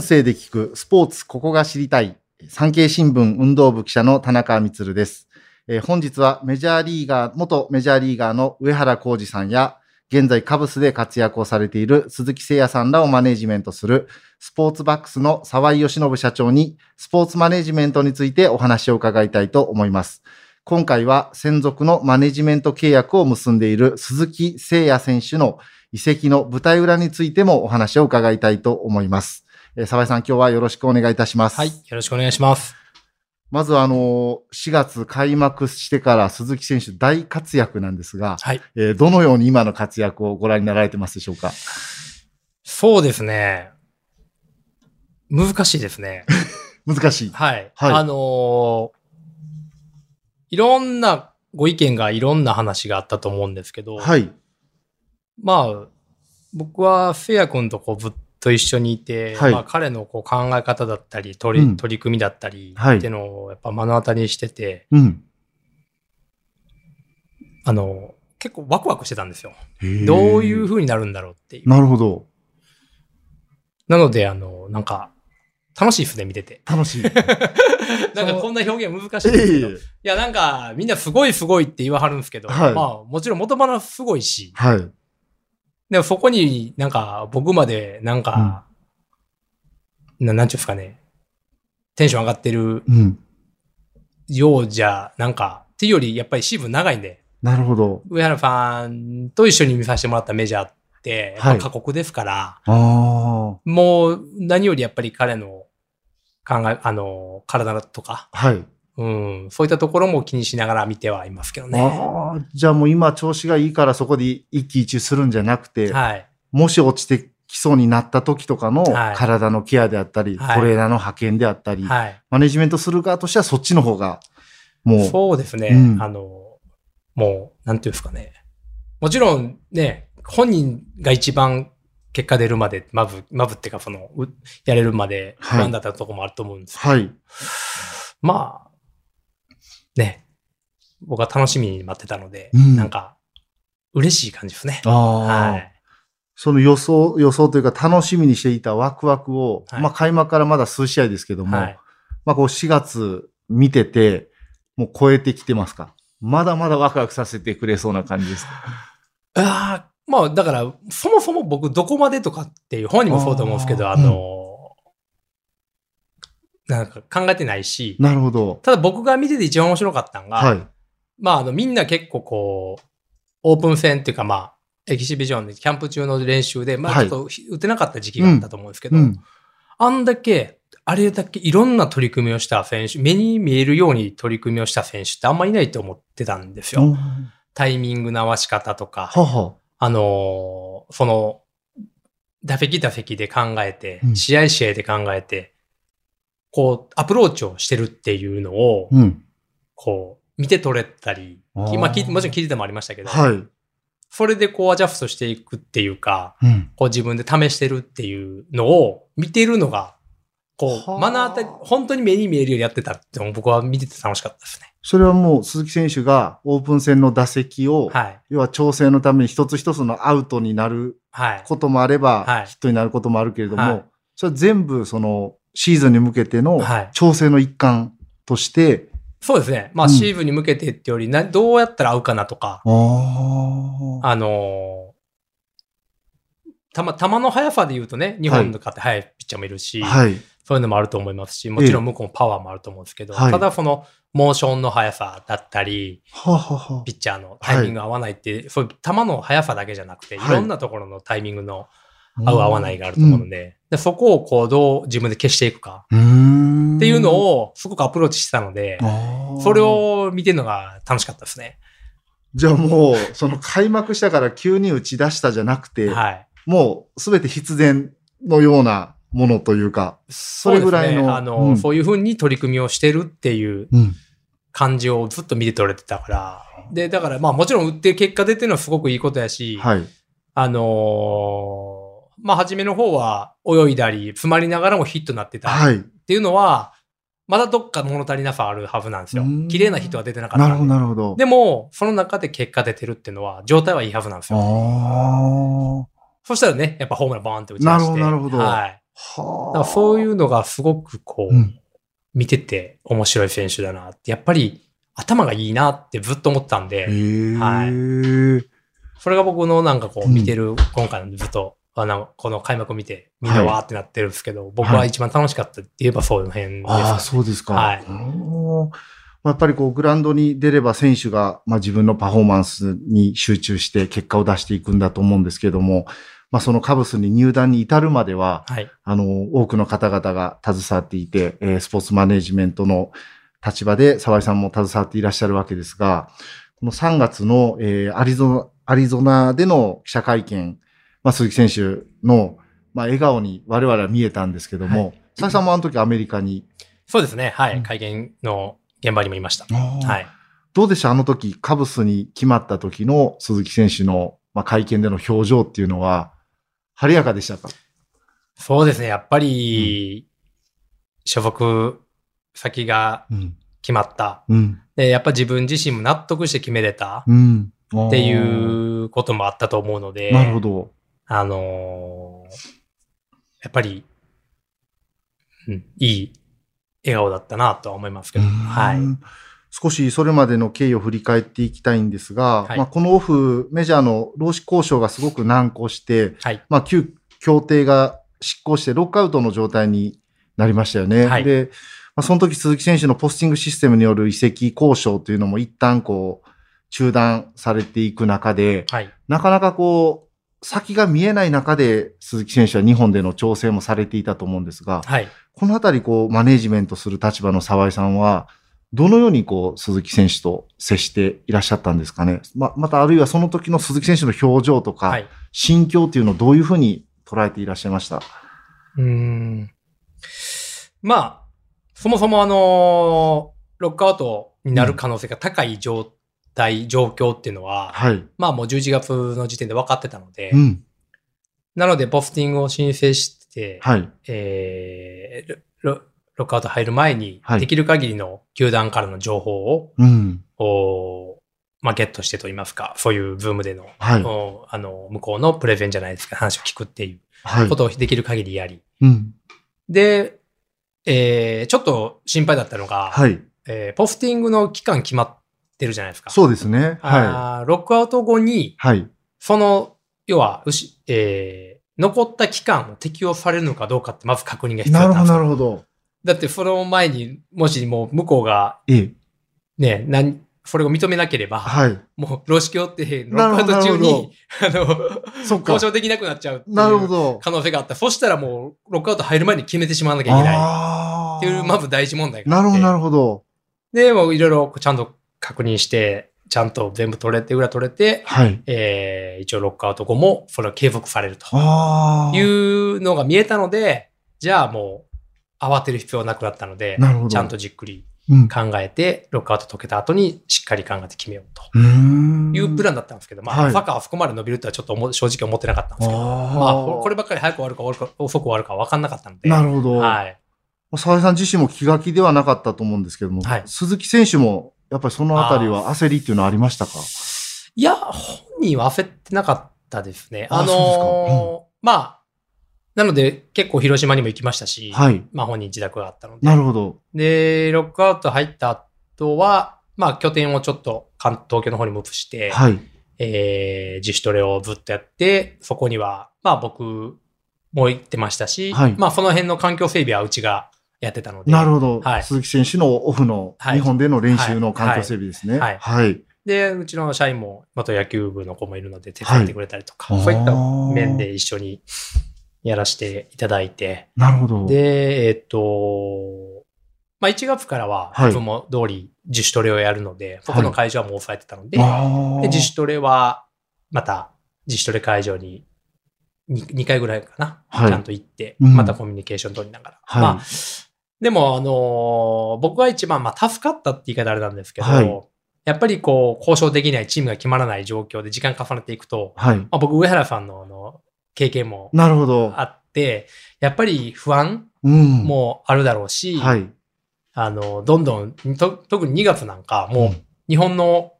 音声で聞くスポーツここが知りたい産経新聞運動部記者の田中光です。えー、本日はメジャーリーガー、元メジャーリーガーの上原浩二さんや、現在カブスで活躍をされている鈴木誠也さんらをマネジメントするスポーツバックスの沢井義信社長にスポーツマネジメントについてお話を伺いたいと思います。今回は専属のマネジメント契約を結んでいる鈴木誠也選手の移籍の舞台裏についてもお話を伺いたいと思います。えー、沢井さん、今日はよろしくお願いいたします。はい、よろしくお願いします。まずあの、4月開幕してから鈴木選手大活躍なんですが、はい。えー、どのように今の活躍をご覧になられてますでしょうか？そうですね。難しいですね。難しい。はい。はい、あのー、いろんなご意見がいろんな話があったと思うんですけど、はい。まあ、僕はフェア君とこうぶっと一緒にいて、はい、まあ彼のこう考え方だったり、取り、うん、取り組みだったりっていうのをやっぱ目の当たりにしてて、うん、あの、結構ワクワクしてたんですよ。どういう風になるんだろうっていう。なるほど。なので、あの、なんか、楽しいですね、見てて。楽しい。なんかこんな表現難しいですけど。いや、なんか、みんなすごいすごいって言わはるんですけど、はい、まあ、もちろん元々すごいし、はい。でもそこになんか僕までなんか、うん、ななんちゅうんですかね、テンション上がってるようじゃ、なんか、っていうよりやっぱりシーズン長いんで。なるほど。上原ファンと一緒に見させてもらったメジャーって、やっぱ過酷ですから、はい、もう何よりやっぱり彼の考え、あの、体とか、はい。うん、そういったところも気にしながら見てはいますけどね。じゃあもう今調子がいいからそこで一喜一憂するんじゃなくて、はい、もし落ちてきそうになった時とかの体のケアであったり、はい、トレーナーの派遣であったり、はい、マネジメントする側としてはそっちの方が、もう。そうですね。うん、あの、もう、なんていうんですかね。もちろんね、本人が一番結果出るまで、まぶ、まぶっていうか、その、やれるまで不安だったところもあると思うんですけど、はい、まあ、ね、僕は楽しみに待ってたので、うん、なんか、嬉しい感じですね。はい。その予想、予想というか楽しみにしていたワクワクを、はい、まあ開幕からまだ数試合ですけども、はい、まあこう4月見てて、もう超えてきてますか？まだまだワクワクさせてくれそうな感じですか？ああ、まあだから、そもそも僕どこまでとかっていう本人もそうと思うんですけど、あの、なんか考えてないし。なるほど。ただ僕が見てて一番面白かったのが、はい、まああのみんな結構こう、オープン戦っていうかまあ、エキシビジョンでキャンプ中の練習で、まあちょっと打てなかった時期があったと思うんですけど、はいうん、あんだけ、あれだけいろんな取り組みをした選手、目に見えるように取り組みをした選手ってあんまいないと思ってたんですよ。うん、タイミングの合わし方とか、ははあのー、その、打席打席で考えて、試合試合で考えて、こう、アプローチをしてるっていうのを、うん、こう、見て取れたり、まあ、もちろん聞いててもありましたけど、はい。それでこうアジャストしていくっていうか、うん、こう自分で試してるっていうのを見てるのが、こう、目の当たり、本当に目に見えるようにやってたって僕は見てて楽しかったですね。それはもう鈴木選手がオープン戦の打席を、はい、要は調整のために一つ一つのアウトになることもあれば、はい、ヒットになることもあるけれども、はい、それは全部そのシーズンに向けての調整の一環として、はい、そうですね。まあ、シーズンに向けてってよりな、どうやったら合うかなとか、あのたま、球の速さで言うとね、日本の方って速いピッチャーもいるし、はい、そういうのもあると思いますし、もちろん向こうもパワーもあると思うんですけど、ただその、モーションの速さだったり、はははピッチャーのタイミング合わないって、はい、そういう球の速さだけじゃなくて、い。ろんなところのタイミングの合う合わないがあると思うので、でそこをこうどう自分で消していくか。っていうのをすごくアプローチしてたので、それを見てるのが楽しかったですね。じゃあもう、その開幕したから急に打ち出したじゃなくて、はい、もうすべて必然のようなものというか、それぐらいの。ね、あの、うん、そういうふうに取り組みをしてるっていう感じをずっと見て取れてたから。で、だからまあもちろん打って結果出てるのはすごくいいことやし、はい、あのーまあ、初めの方は泳いだり、詰まりながらもヒットになってたっていうのは、はい、まだどっか物足りなさあるはずなんですよ。綺麗なヒットは出てなかった。なるほど、なるほど。でも、その中で結果出てるっていうのは、状態はいいはずなんですよ。そしたらね、やっぱホームランバーンって打ち出して。なるほど、なるほど。はい。だからそういうのがすごくこう、うん、見てて面白い選手だなって、やっぱり頭がいいなってずっと思ったんで、はい。それが僕のなんかこう見てる、今回のずっと、あの、この開幕見て、みんなわーってなってるんですけど、はい、僕は一番楽しかったって言えばそういう辺です、ね、ああ、そうですか。はい。やっぱりこう、グラウンドに出れば選手が、まあ自分のパフォーマンスに集中して結果を出していくんだと思うんですけども、まあそのカブスに入団に至るまでは、はい、あの、多くの方々が携わっていて、えー、スポーツマネジメントの立場で沢井さんも携わっていらっしゃるわけですが、この3月の、えー、アリゾナ、アリゾナでの記者会見、まあ鈴木選手の、まあ笑顔に我々は見えたんですけども、はい、沢井さんもあの時アメリカに。そうですね。はい。会見の現場にもいました。はい。どうでした？あの時、カブスに決まった時の鈴木選手の、まあ、会見での表情っていうのは、晴れやかでしたか？そうですね。やっぱり、所属先が決まった、うん、で。やっぱ自分自身も納得して決めれたっていうこともあったと思うので。なるほど。あのー、やっぱり、うん、いい笑顔だったなとは思いますけど。はい。少しそれまでの経緯を振り返っていきたいんですが、はい、まあ、このオフ、メジャーの労使交渉がすごく難航して、はい、まあ、旧協定が執行してロックアウトの状態になりましたよね。はい、で、まあ、その時鈴木選手のポスティングシステムによる移籍交渉というのも一旦こう、中断されていく中で、はい、なかなかこう、先が見えない中で鈴木選手は日本での調整もされていたと思うんですが、はい、このあたりこう、マネージメントする立場の沢井さんは、どのようにこう、鈴木選手と接していらっしゃったんですかね？ま、またあるいはその時の鈴木選手の表情とか、心境っていうのをどういうふうに捉えていらっしゃいました？うん。まあ、そもそもあの、ロックアウトになる可能性が高い状態、うん、状況っていうのは、はい、まあもう11月の時点で分かってたので、うん、なのでポスティングを申請して、はい、えー、ロロックアウト入る前に、できる限りの球団からの情報を、うん、おまあ、ゲットしてと言いますか、そういうブームでの、はい、おあの、向こうのプレゼンじゃないですか、話を聞くっていうことをできる限りやり。うん、で、えー、ちょっと心配だったのが、はい、えー、ポスティングの期間決まってるじゃないですか。そうですね。はい。ロックアウト後に、はい、その、要は、うし、えー、残った期間を適用されるのかどうかってまず確認が必要なるほど、なるほど。だってその前に、もしもう向こうが、ええ、ね、なんそれを認めなければ、はい、もう、労使協定のロックアウト中に、あの、交渉できなくなっちゃうっていう可能性があった。そしたらもう、ロックアウト入る前に決めてしまわなきゃいけない。っていう、まず第一問題があって。なるほど、なるほど。で、もういろいろちゃんと確認して、ちゃんと全部取れて、裏取れて、はい、えー、一応ロックアウト後も、それは継続されるというのが見えたので、じゃあもう、慌てる必要はなくなったので、ちゃんとじっくり考えて、ロックアウト解けた後にしっかり考えて決めようと。いうプランだったんですけど、まあ、サッカーはそこまで伸びるとはちょっと正直思ってなかったんですけど、まあ、こればっかり早く終わるか終わるか遅く終わるか分かんなかったので。なるほど。はい。沢井さん自身も気が気ではなかったと思うんですけども、はい、鈴木選手もやっぱりそのあたりは焦りっていうのはありましたか？いや、本人は焦ってなかったですね。あのーうん、まあ、なので、結構広島にも行きましたし、はい。まあ本人自宅があったので。なるほど。で、ロックアウト入った後は、まあ拠点をちょっと東京の方にムーブして、はい。えー、自主トレをずっとやって、そこには、まあ僕も行ってましたし、はい。まあその辺の環境整備はうちがやってたので。なるほど。はい。鈴木選手のオフの、日本での練習の環境整備ですね。はい。はい。はいで、うちの社員も元野球部の子もいるので手伝ってくれたりとか、はい、そういった面で一緒にやらせていただいて。なるほど。で、えっ、と、まあ、1月からは、自分も通り自主トレをやるので、はい、ここの会場はもう抑えてたので、はい、で自主トレは、また自主トレ会場に 2, 2回ぐらいかな、はい、ちゃんと行って、またコミュニケーション取りながら。はい、まあ、でも、あのー、僕は一番、まあ、助かったって言い方あれなんですけど、はい、やっぱりこう、交渉できないチームが決まらない状況で時間重ねていくと、はい、まあ、僕、上原さんのあの、経験もなるほど。あって、やっぱり不安もあるだろうし、うんはい、あの、どんどん、特に2月なんか、もう日本の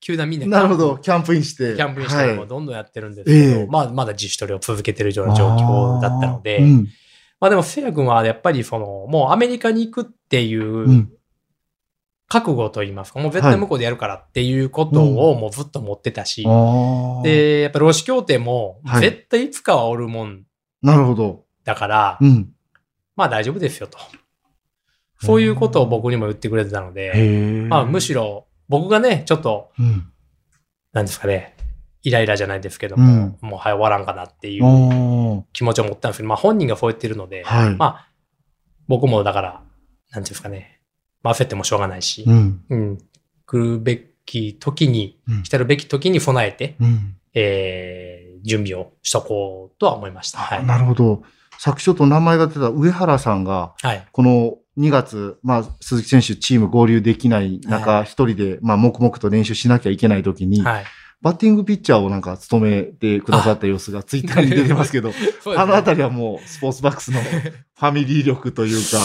球団みんななるほど、キャンプインして。キャンプインしてもどんどんやってるんですけど、はい、まあ、まだ自主トレを続けてるような状況だったので、うんまあでも、せいや君はやっぱりその、もうアメリカに行くっていう、覚悟と言いますか、もう絶対向こうでやるからっていうことをもうずっと持ってたし、ああ。、で、やっぱ労使協定もはい絶対いつかはおるもんなるほど。だから、うん。まあ大丈夫ですよと。そういうことを僕にも言ってくれてたので。まあむしろ僕がね、ちょっと、うん。なんですかね、イライラじゃないですけども、もう早終わらんかなっていう気持ちを持ったんですけど、まあ本人がそう言ってるので、はい。まあ僕もだから、なんていうんですかね、まあ焦ってもしょうがないし、うん。うん、来るべき時に、うん来たるべき時に備えて、うん。えー、準備をしとこうとは思いました。はい。なるほど。さっきちょっと名前が出た上原さんが、はい。この2月、まあ、鈴木選手チーム合流できない中、一人で、まあ、黙々と練習しなきゃいけない時に、はい。バッティングピッチャーをなんか務めてくださった様子がツイッターに出てますけど、そうですねあのあたりはもうスポーツバックスの ファミリー力というか、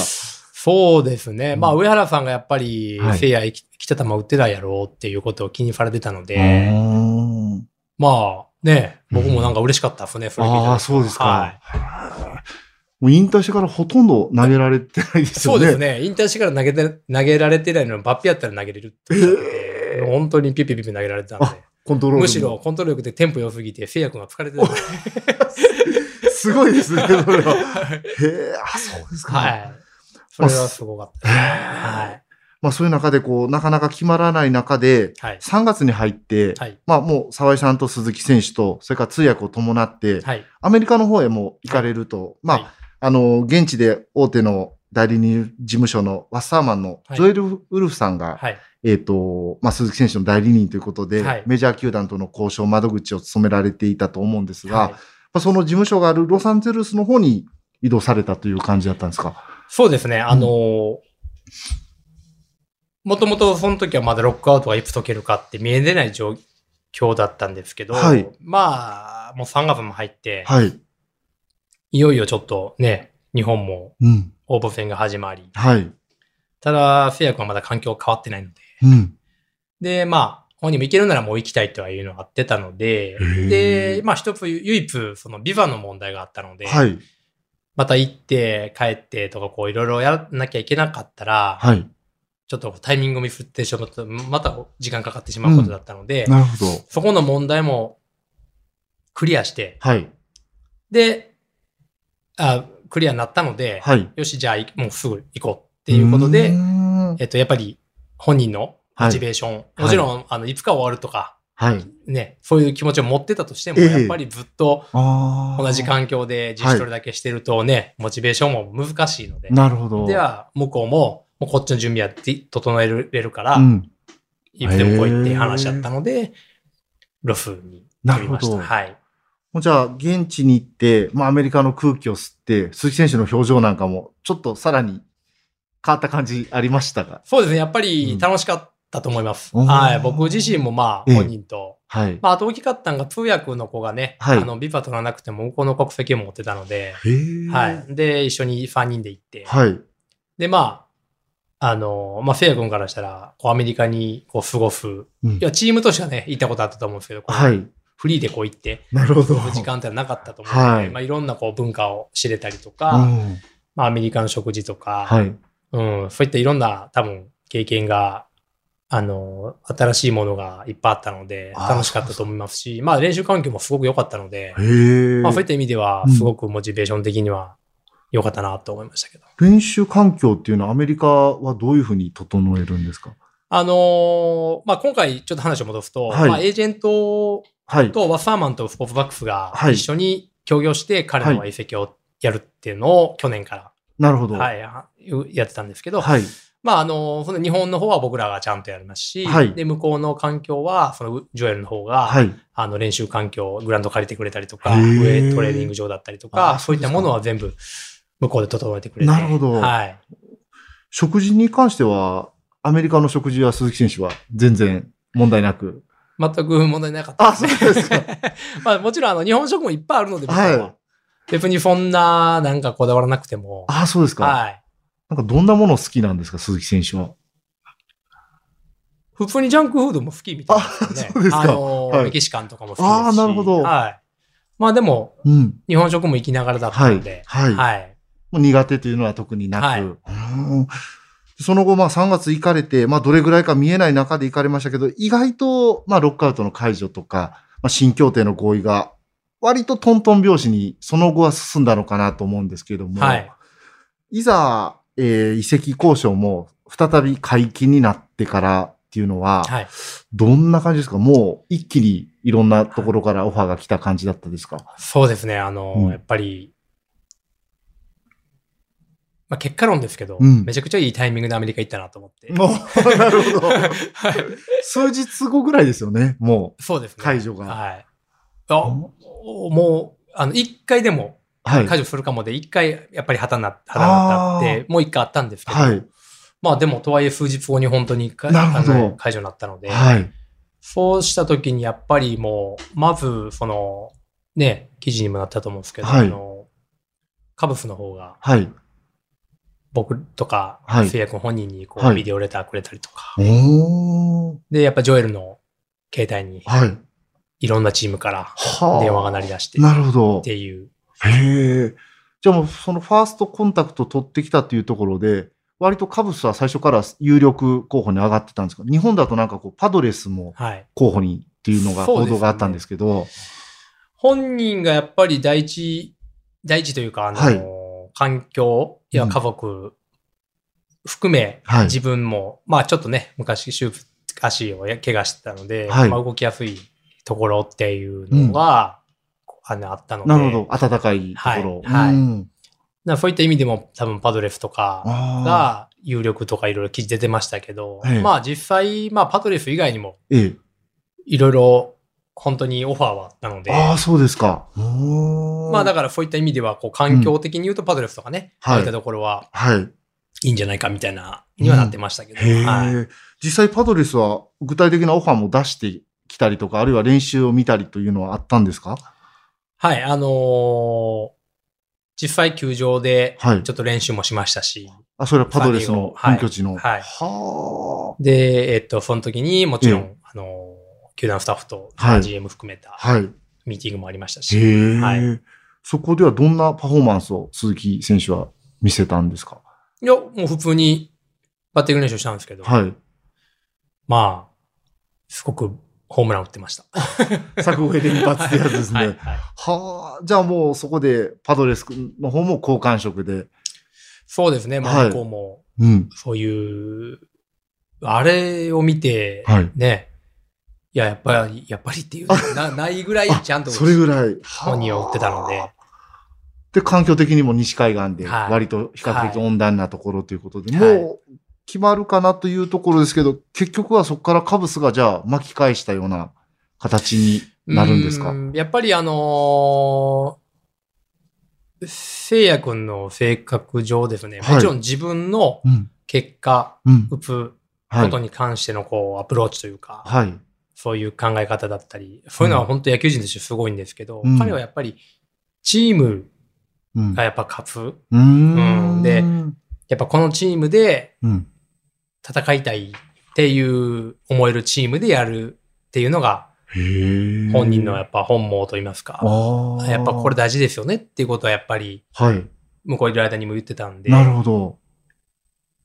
そうですね。まあ、上原さんがやっぱりはい、せいや生き来た球打ってないやろうっていうことを気にされてたのうで、ーんまあ、ね、僕もなんか嬉しかったですね、それ聞いた時ああ、そうですか。はい。もう引退してからほとんど投げられてないですよね。そうですね。引退してから投げて、投げられてないのに、バッピやったら投げれるって言ってて、本当にピュピュピュ投げられてたんで、コントロールもむしろコントロール良くてテンポ良すぎて、せいや君が疲れてた。すごいですね、それは。へえ、あ、そうですか。はい。それはすごかった。はい。まあそういう中でこう、なかなか決まらない中で、はい。3月に入って、はい。まあもう沢井さんと鈴木選手と、それから通訳を伴って、はい。アメリカの方へも行かれると、まあ、はいあの、現地で大手の代理人事務所のワッサーマンのはいジョエル・ウルフさんが、はい。えっ、と、まあ、鈴木選手の代理人ということで、はいメジャー球団との交渉窓口を務められていたと思うんですが、はいまあ、その事務所があるロサンゼルスの方に移動されたという感じだったんですか？そうですね。あのーもともとその時はまだロックアウトがいつ解けるかって見え出ない状況だったんですけど、はいまあ、もう3月も入って、はい。いよいよちょっとね、日本もうん。オープン戦が始まり、はい。ただ、製薬はまだ環境変わってないので、うん。で、まあ、本人も行けるならもう行きたいとはいうのがあってたのでー、で、まあ一つ唯一、そのビザの問題があったので、はい。また行って帰ってとかこういろいろやらなきゃいけなかったら、はい。ちょっとタイミングを見振ってしまった、また時間かかってしまうことだったので、なるほど。そこの問題もクリアして、はい。で、あクリアになったので、はい。よし、じゃあいもうすぐ行こうっていうことで、えっと、やっぱり本人のモチベーション、いもちろん、あの、いつか終わるとか、はい。ね、そういう気持ちを持ってたとしても、ええやっぱりずっと。同じ環境で自主トレだけしてるとね、モチベーションも難しいので、なるほど。では、向こうも、もうこっちの準備はで整えれるから、うん。いつでも来いって話だったので、ロスになるほ飛びました。ど。はい。もうじゃあ、現地に行って、まあ、アメリカの空気を吸って、鈴木選手の表情なんかも、ちょっとさらに変わった感じありましたが。そうですね。やっぱうんり楽しかったと思います。おーはい。僕自身もまあ、ええ本人と、はい。まあ、あと大きかったのが通訳の子がね、はいあの、ビザ取らなくても向こうの国籍を持ってたので。はい。で、一緒に3人で行って、はい。で、まあ、あの、まあ、せいや君からしたら、こう、アメリカにこう過ごす、うんいや、チームとしてはね、行ったことあったと思うんですけど、はい。フリーでこう行って、なるほど。時間ってなかったと思うので、はいまあ、いろんなこう文化を知れたりとうか、ん。まあ、アメリカの食事とか、はい。うん、そういったいろんな多分経験が、あの、新しいものがいっぱいあったので、楽しかったと思いますし、まあ練習環境もすごく良かったので。まあそういった意味ではう、んすごくモチベーション的には良かったなと思いましたけど。練習環境っていうのはアメリカはどういうふうに整えるんですか？あのーまあ今回ちょっと話を戻すと、はいまあエージェントはい。とワッサーマンとスポーツバックスがはい一緒に協業して彼のは移籍をやるっていうのを去年かなるほど。ら、はい、やってたんですけど、はい。まあ、あの、その日本の方は僕らがちゃんとやりますし、はいで、向こうの環境は、そのジョエルの方が、はい。あの、練習環境、グラウンド借りてくれたりとか、上トレーニング場だったりとあか、そういったものは全部向こうで整えてくれて。なるほどはい。食事に関しては、アメリカの食事は鈴木選手は全然問題なく。全く問題なかったあ、そうですか。まあ、もちろん、あの、日本食もいっぱいあるので、僕はいは。別にそんな、なんかこだわらなくても。あ、そうですか。はい。なんかどんなもの好きなんですか、鈴木選手は？普通にジャンクフードも好きみたいですね。あそうですかあの、はいメキシカンとかも好きですし。あーなるほどはい。まあでも、うん。日本食も行きながらだったはいので、。はい。はい。もう苦手というのは特になく。はい、その後、まあ3月行かれて、まあどれぐらいか見えない中で行かれましたけど、意外と、まあロックアウトの解除とか、まあ新協定の合意が、割とトントン拍子にその後は進んだのかなと思うんですけども、はい、いざ、えー、移籍交渉も再び解禁になってからっていうのは、はい、どんな感じですか？もう一気にいろんなところからオファーが来た感じだったですか？そうですね。あの、うん、やっぱり、まあ、結果論ですけど、うん、めちゃくちゃいいタイミングでアメリカ行ったなと思って。なるほど。はい、数日後ぐらいですよね、もう。そうですね。解除が。はい。あもう、あの、一回でも解除するかもで、一回やっぱり旗になった、旗になって、もう一回あったんですけど、はい、まあでも、とはいえ数日後に本当に解除になったので、はい、そうした時にやっぱりもう、まず、その、ね、記事にもなったと思うんですけど、はい、あの、カブスの方が、はい、僕とか、はい、聖夜本人にこう、はい、ビデオレターくれたりとか。で、やっぱジョエルの携帯に、はい、いろんなチームから電話が鳴り出して、なるほど。っていう。へえ。じゃあもうそのファーストコンタクト取ってきたっていうところで、割とカブスは最初から有力候補に上がってたんですか？日本だとなんかこう、パドレスも候補にっていうのが報道があったんですけど。はいね、本人がやっぱり第一、第一というか、あの、はい環境や家族含め、はい、自分も、まあちょっとね、昔手術、足を怪我してたので、はい、まあ動きやすいところっていうのが、うん、あのあったので。なるほど。暖かいところ。はい。はい、うんそういった意味でも多分パドレフとかが有力とかいろいろ記事出てましたけど、まあ実際、まあパドレフ以外にも、いろいろ本当にオファーはあったので。ああ、そうですか。まあだからそういった意味では、こう環境的に言うとパドレフとかね、うん、そういったところは、はい。いいんじゃないかみたいな、にはなってましたけど。うんはい、実際パドレスは具体的なオファーも出してきたりとか、あるいは練習を見たりというのはあったんですか？はい、あのー、実際球場でちょっと練習もしましたし。はい、あ、それはパドレスの本拠地の。はい。はで、えっと、その時にもちろん、あのー球団スタッフと GM 含めたミーティングもありましたし。はい、そこではどんなパフォーマンスを鈴木選手は見せたんですか？いや、もう普通にバッティング練習したんですけど、はい、まあ、すごくホームラン打ってました。作上連発ってやつですね。はい、はい、はあ、じゃあもうそこでパドレスの方も好感触で。そうですね、まあ、向こうも、うん、そういう、あれを見て、ね、いや、やっぱり、やっぱりっていう、なないぐらいちゃんと、それぐらい。本人を売ってたので。で、環境的にも西海岸で、割と比較的温暖なところということで、はい、もう決まるかなというところですけど、結局はそこからカブスがじゃあ巻き返したような形になるんですか？やっぱりあのー、聖夜君の性格上ですね、もちろん自分の結果、打つことに関してのこう、アプローチというか、はい、そういう考え方だったり、そういうのは本当野球人としてすごいんですけど、うん、彼はやっぱりチームがやっぱ勝つ。うん、うん、で、やっぱこのチームで戦いたいっていう思えるチームでやるっていうのが、本人のやっぱ本望と言いますか、やっぱこれ大事ですよねっていうことはやっぱり、向こういる間にも言ってたんで、なるほど。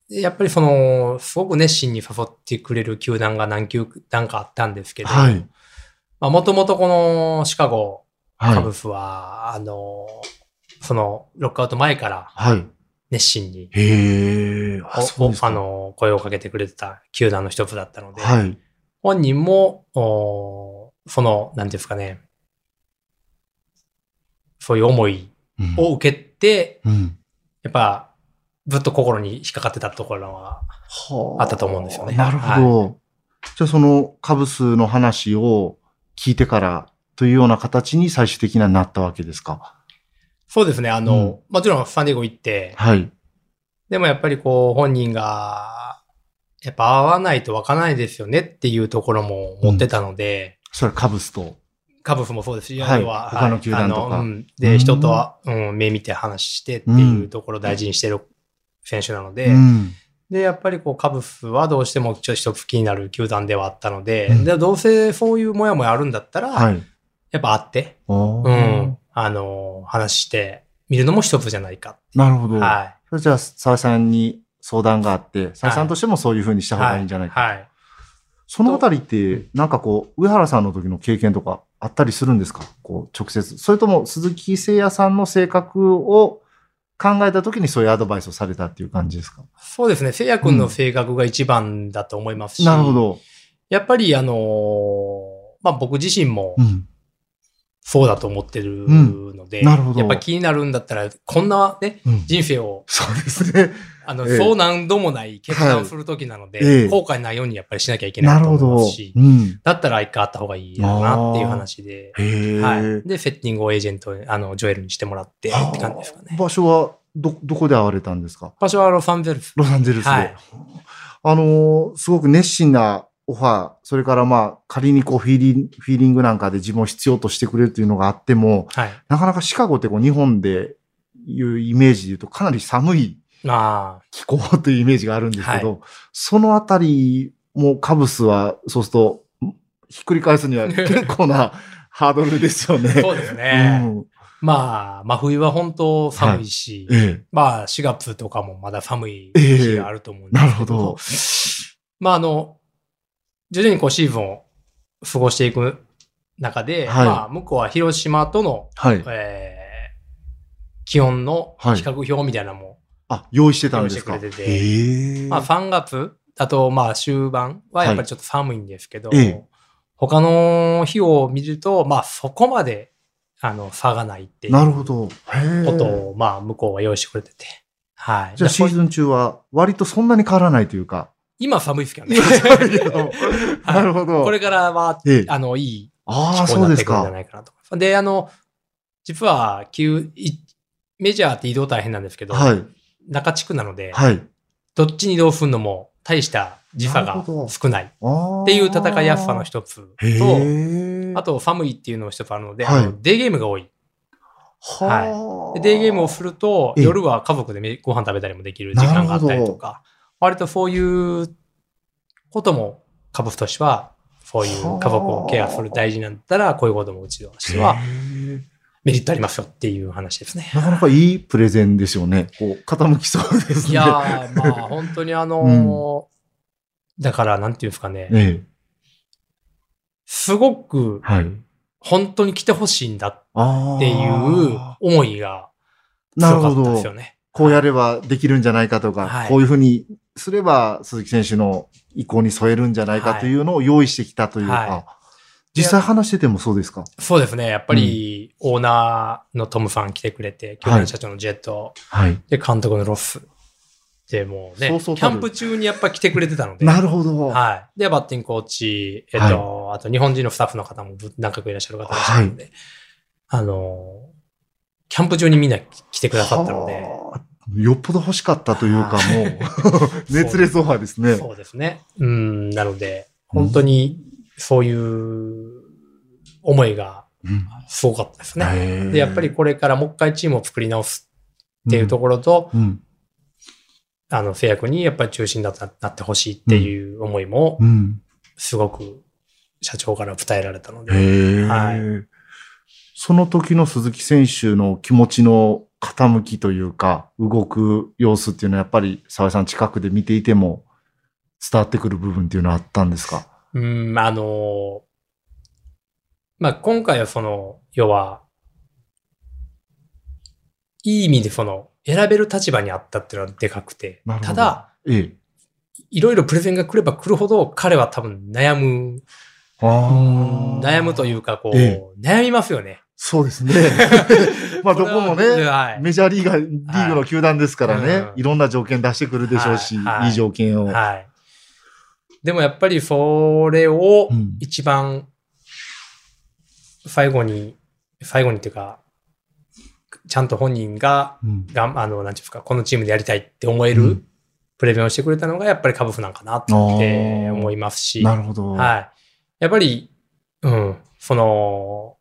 やっぱりその、すごく熱心に誘ってくれる球団が何球団かあったんですけど、はい。まあ、もともとこのシカゴ、カブスは、はい、あの、その、ロックアウト前から、はい。熱心に、へああの、声をかけてくれてた球団の一つだったので、はい。本人も、おその、なんていうんですかね、そういう思いを受けて、うん、やっぱ、ずっと心に引っかかってたところはあったと思うんですよね。なるほど。はい、じゃあそのカブスの話を聞いてからというような形に最終的にはなったわけですか？そうですね。あの、うん、もちろんサンディエゴ行って、はい。でもやっぱりこう本人が、やっぱ会わないとわからないですよねっていうところも持ってたので。うん、それはカブスとカブスもそうですし、はい、は他の球団とか。うん、で、人とは、うん、目見て話してっていうところを大事にしてる選手なので、うん、で、やっぱりこう、カブスはどうしてもちょっと一つ気になる球団ではあったので、うん、でどうせそういうもやもやあるんだったら、はい、やっぱ会って、うん、あの、話して、見るのも一つじゃないか。なるほど。はい。それじゃあ、沢井さんに相談があって、沢井さんとしてもそういうふうにした方がいいんじゃないか。はい。はい、そのあたりって、なんかこう、上原さんの時の経験とかあったりするんですか？こう、直接。それとも、鈴木誠也さんの性格を考えた時にそういうアドバイスをされたっていう感じですか？そうですね。聖也君の性格が一番だと思いますし。うん、なるほど。やっぱりあのー、まあ僕自身も、そうだと思ってるので、うん、なるほど。やっぱ気になるんだったら、こんなね、うん、人生を、そうですね。あの、えそう何度もない決断をするときなので、はい、後悔ないようにやっぱりしなきゃいけないと思いますし、うん、だったら一回あった方がいいやなっていう話で、はい。で、セッティングをエージェント、あの、ジョエルにしてもらってって感じですかね。場所は、ど、どこで会われたんですか？場所はロサンゼルス。ロサンゼルスで。はい、あのすごく熱心なオファー、それからまあ、仮にこうフィーリング、フィーリングなんかで自分を必要としてくれるというのがあっても、はい、なかなかシカゴってこう日本でいうイメージで言うとかなり寒い気候というイメージがあるんですけど、はい、そのあたりもカブスは、そうすると、ひっくり返すには 結構なハードルですよね。そうですね。うん、まあ、真冬は本当寒いし、はいええ、まあ4月とかもまだ寒い日があると思うんですけど、え、なるほど。まああの、徐々にこうシーズンを過ごしていく中で、はい、まあ、向こうは広島との、はい、えー、気温の比較表みたいなのも、あ、用意してたんですか？用意してくれてて、まあ、3月、あと、まあ、終盤はやっぱりちょっと寒いんですけど、はい、他の日を見ると、まあ、そこまで、あの、差がないっていう。なるほど。ことを、まあ、向こうは用意してくれてて。はい。じゃあ、シーズン中は、割とそんなに変わらないというか。今寒いですけどね。なるほど。これからは、ええ、あの、いい気候になってくるんじゃないかなと。であの、実は、メジャーって移動大変なんですけど、はい、中地区なので、はい、どっちに移動するのも大した時差が少ない。っていう戦いやすさの一つと、あと寒いっていうのも一つあるので、はい、デーゲームが多い。はい。デーゲームをすると、夜は家族でご飯食べたりもできる時間があったりとか、割とそういうこともカブスとしては、そういう家族をケアする大事なんだったら、こういうこともうちとしては、メリットありますよっていう話ですね。なかなかいいプレゼンですよね。こう、傾きそうですね。いやまあ、本当にあのーうん、だから、なんていうんですかね。ええ、すごく、はい、本当に来てほしいんだっていう思いが強かったですよね。こうやればできるんじゃないかとか、はい、こういうふうにすれば鈴木選手の意向に添えるんじゃないかというのを用意してきたというか、はい、実際話しててもそうですか？そうですね。やっぱり、オーナーのトムさん来てくれて、去年社長のジェット、はい、で、監督のロス。で、もうねそうそう、キャンプ中にやっぱ来てくれてたので。なるほど。はい。で、バッティングコーチ、えっと、はい、あと日本人のスタッフの方も何回かいらっしゃる方いらっしゃるので、はい、あの、キャンプ中にみんな来てくださったので、よっぽど欲しかったというか、も う、熱烈オファーですね。そうですね。うん、なので、本当に、そういう思いが、すごかったですね、うん。で、やっぱりこれからもう一回チームを作り直すっていうところと、うん。うん、あの、制約にやっぱり中心だったなってほしいっていう思いも、すごく社長から伝えられたので、はい。その時の鈴木選手の気持ちの傾きというか、動く様子っていうのはやっぱり沢井さん近くで見ていても伝わってくる部分っていうのはあったんですか？うん、あの、まあ、今回はその、要は、いい意味でその、選べる立場にあったっていうのはでかくて、ただ、ええ、いろいろプレゼンが来れば来るほど彼は多分悩む、悩むというか、こう、ええ、悩みますよね。そうですね。まあどこもね、はい、メジャーリーガー、リーグの球団ですからね、はい、いろんな条件出してくるでしょうし、はい、い。い。条件を、はい。でもやっぱりそれを一番最後に、うん、最後にっていうか、ちゃんと本人が、うん、があの、なんていうか、このチームでやりたいって思えるプレゼンをしてくれたのがやっぱりカブスなんかなって思いますし。なるほど。はい。やっぱり、うん、その、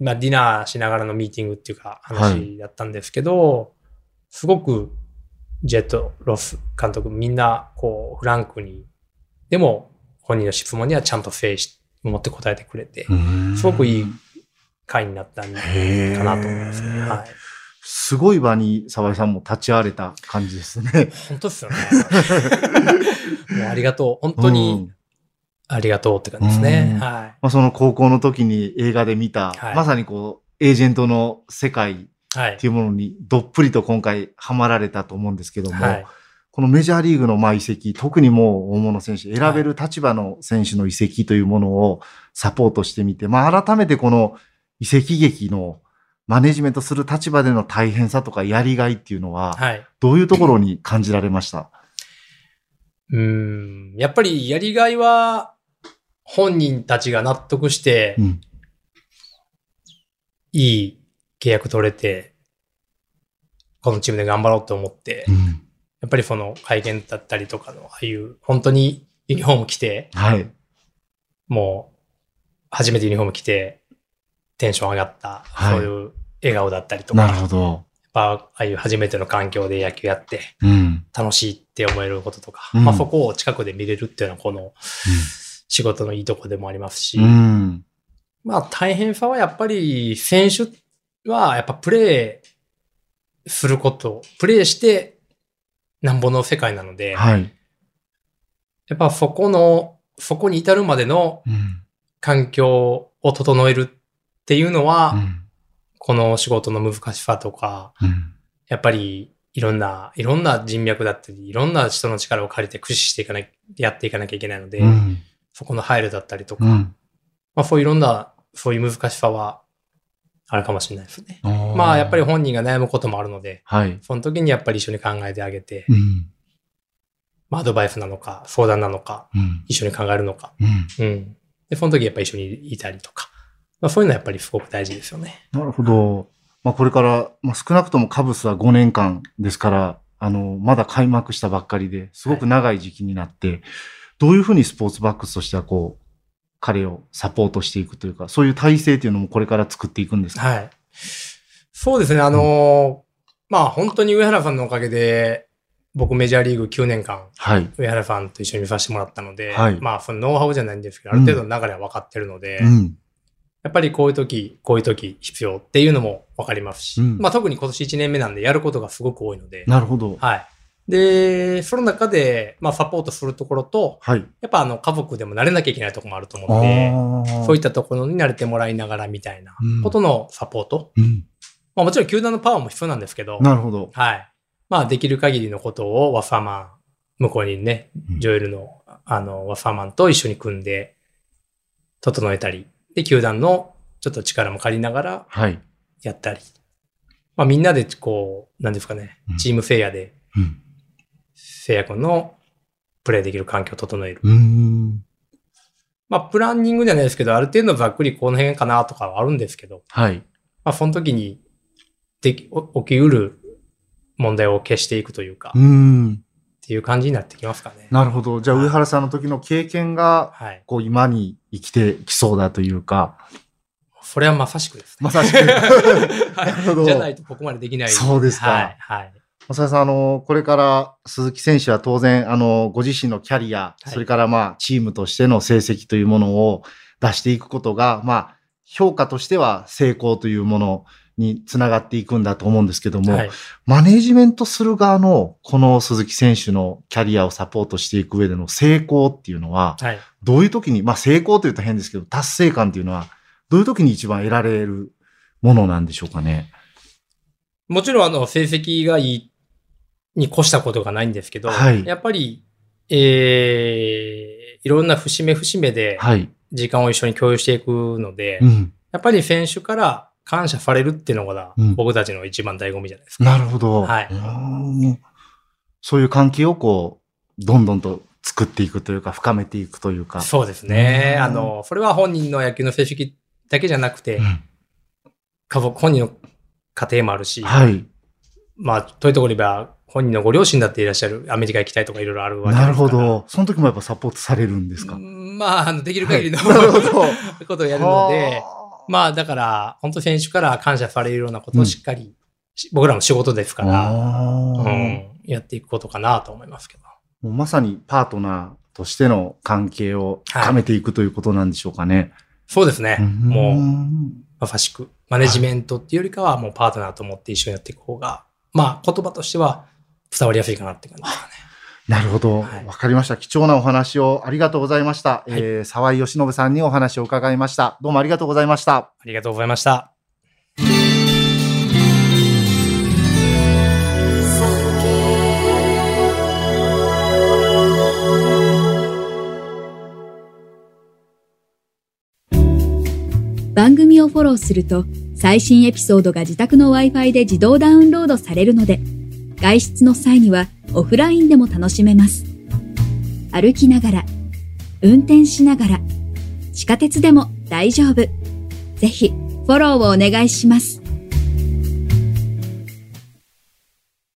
まあ、ディナーしながらのミーティングっていうか話だったんですけど、はい、すごくジェド・ロス監督みんなこうフランクに、でも本人の質問にはちゃんと誠意持って答えてくれて、すごくいい会になったんかなと思いますね。はい、すごい場に沢井さんも立ち会われた感じですね。本当ですよね。もうありがとう。本当にありがとうって感じですね。はい。まあ、その高校の時に映画で見た、はい、まさにこう、エージェントの世界っていうものにどっぷりと今回ハマられたと思うんですけども、はい、このメジャーリーグのまあ移籍、特にもう大物選手、選べる立場の選手の移籍というものをサポートしてみて、まあ改めてこの移籍劇のマネジメントする立場での大変さとかやりがいっていうのは、どういうところに感じられました、うん、やっぱりやりがいは本人たちが納得して、うん、いい契約取れて、このチームで頑張ろうと思って、うん、やっぱりその会見だったりとかの、ああいう本当にユニフォーム着て、はい、もう初めてユニフォーム着てテンション上がった、はい、そういう笑顔だったりとか、なるほど。やっぱああいう初めての環境で野球やって、楽しいって思えることとか、うん、まあそこを近くで見れるっていうのはこの、仕事のいいとこでもありますし、うん、まあ大変さはやっぱり選手はやっぱプレーすること、プレーしてなんぼの世界なので、はい、やっぱそこの、そこに至るまでの環境を整えるっていうのは、うん、この仕事の難しさとか、うん、やっぱりいろんな、いろんな人脈だったり、いろんな人の力を借りて駆使していかなやっていかなきゃいけないので、うん、そこの配慮だったりとか、うん、まあそういういろんな、そういう難しさはあるかもしれないですね。まあやっぱり本人が悩むこともあるので、はい、その時にやっぱり一緒に考えてあげて、うん、まあアドバイスなのか、相談なのか、うん、一緒に考えるのか、うん、で、その時やっぱり一緒にいたりとか、まあそういうのはやっぱりすごく大事ですよね。なるほど。まあこれから、まあ少なくともカブスは5年間ですから、あの、まだ開幕したばっかりで、すごく長い時期になって、はい。どういうふうにスポーツバックスとしてはこう、彼をサポートしていくというか、そういう体制というのもこれから作っていくんですか？はい。そうですね。あのー、まあ本当に上原さんのおかげで、僕メジャーリーグ9年間、はい、上原さんと一緒に見させてもらったので、はい、まあそのノウハウじゃないんですけど、ある程度の流れは分かってるので、うん、やっぱりこういう時、こういう時必要っていうのも分かりますし、うん、まあ特に今年1年目なんでやることがすごく多いので、なるほど。はい。で、その中で、まあ、サポートするところと、はい、やっぱあの、家族でも慣れなきゃいけないところもあると思うので、そういったところに慣れてもらいながらみたいなことのサポート。うん、まあ、もちろん球団のパワーも必要なんですけど、なるほど。はい。まあ、できる限りのことをワファーマン、向こうにね、ジョエルの、あの、ワファーマンと一緒に組んで、整えたり、で、球団のちょっと力も借りながら、はい。やったり。はい、まあ、みんなで、こう、なんですかね、チームフェアで、うん制約のプレイできる環境を整える。まあ、プランニングじゃないですけど、ある程度ざっくりこの辺かなとかはあるんですけど、はい。まあ、その時にでき、起きうる問題を消していくというか、うん。っていう感じになってきますかね。なるほど。じゃあ、上原さんの時の経験が、はい。こう、今に生きてきそうだというか、それはまさしくです、ね。まさしく。なるほど。じゃないとここまでできない。そうですか。はい。はい浅田さん、あの、これから鈴木選手は当然、あの、ご自身のキャリア、はい、それからまあ、チームとしての成績というものを出していくことが、まあ、評価としては成功というものにつながっていくんだと思うんですけども、はい、マネジメントする側のこの鈴木選手のキャリアをサポートしていく上での成功っていうのは、はい、どういう時に、まあ成功というと変ですけど、達成感っていうのは、どういう時に一番得られるものなんでしょうかね？もちろん、あの、成績がいいに越したことがないんですけど、はい、やっぱり、えー、いろんな節目節目で、時間を一緒に共有していくので、はいうん、やっぱり選手から感謝されるっていうのが、僕たちの一番醍醐味じゃないですか。なるほど。はい。そういう関係をこう、どんどんと作っていくというか、深めていくというか。そうですね。あの、それは本人の野球の成績だけじゃなくて、うん、家族、本人の家庭もあるし、はい。まあ、というところで言えば、本人のご両親だっていらっしゃる、アメリカ行きたいとかいろいろあるわけですなるほど。その時もやっぱサポートされるんですか？まあ、あの、できる限りの、はい、ことをやるので、まあ、だから、本当選手から感謝されるようなことをしっかり、うん、僕らの仕事ですから、うん、やっていくことかなと思いますけど。もうまさにパートナーとしての関係を深めていく、はい、ということなんでしょうかね。そうですね。もう、まさしく、マネジメントっていうよりかは、もうパートナーと思って一緒にやっていく方が、まあ、言葉としては伝わりやすいかなって感じですかね。なるほど。わ、はい、かりました。貴重なお話をありがとうございました。はい、えー、沢井義信さんにお話を伺いました。どうもありがとうございました。ありがとうございました。番組をフォローすると最新エピソードが自宅の Wi-Fi で自動ダウンロードされるので、外出の際にはオフラインでも楽しめます。歩きながら、運転しながら、地下鉄でも大丈夫。ぜひ、フォローをお願いします。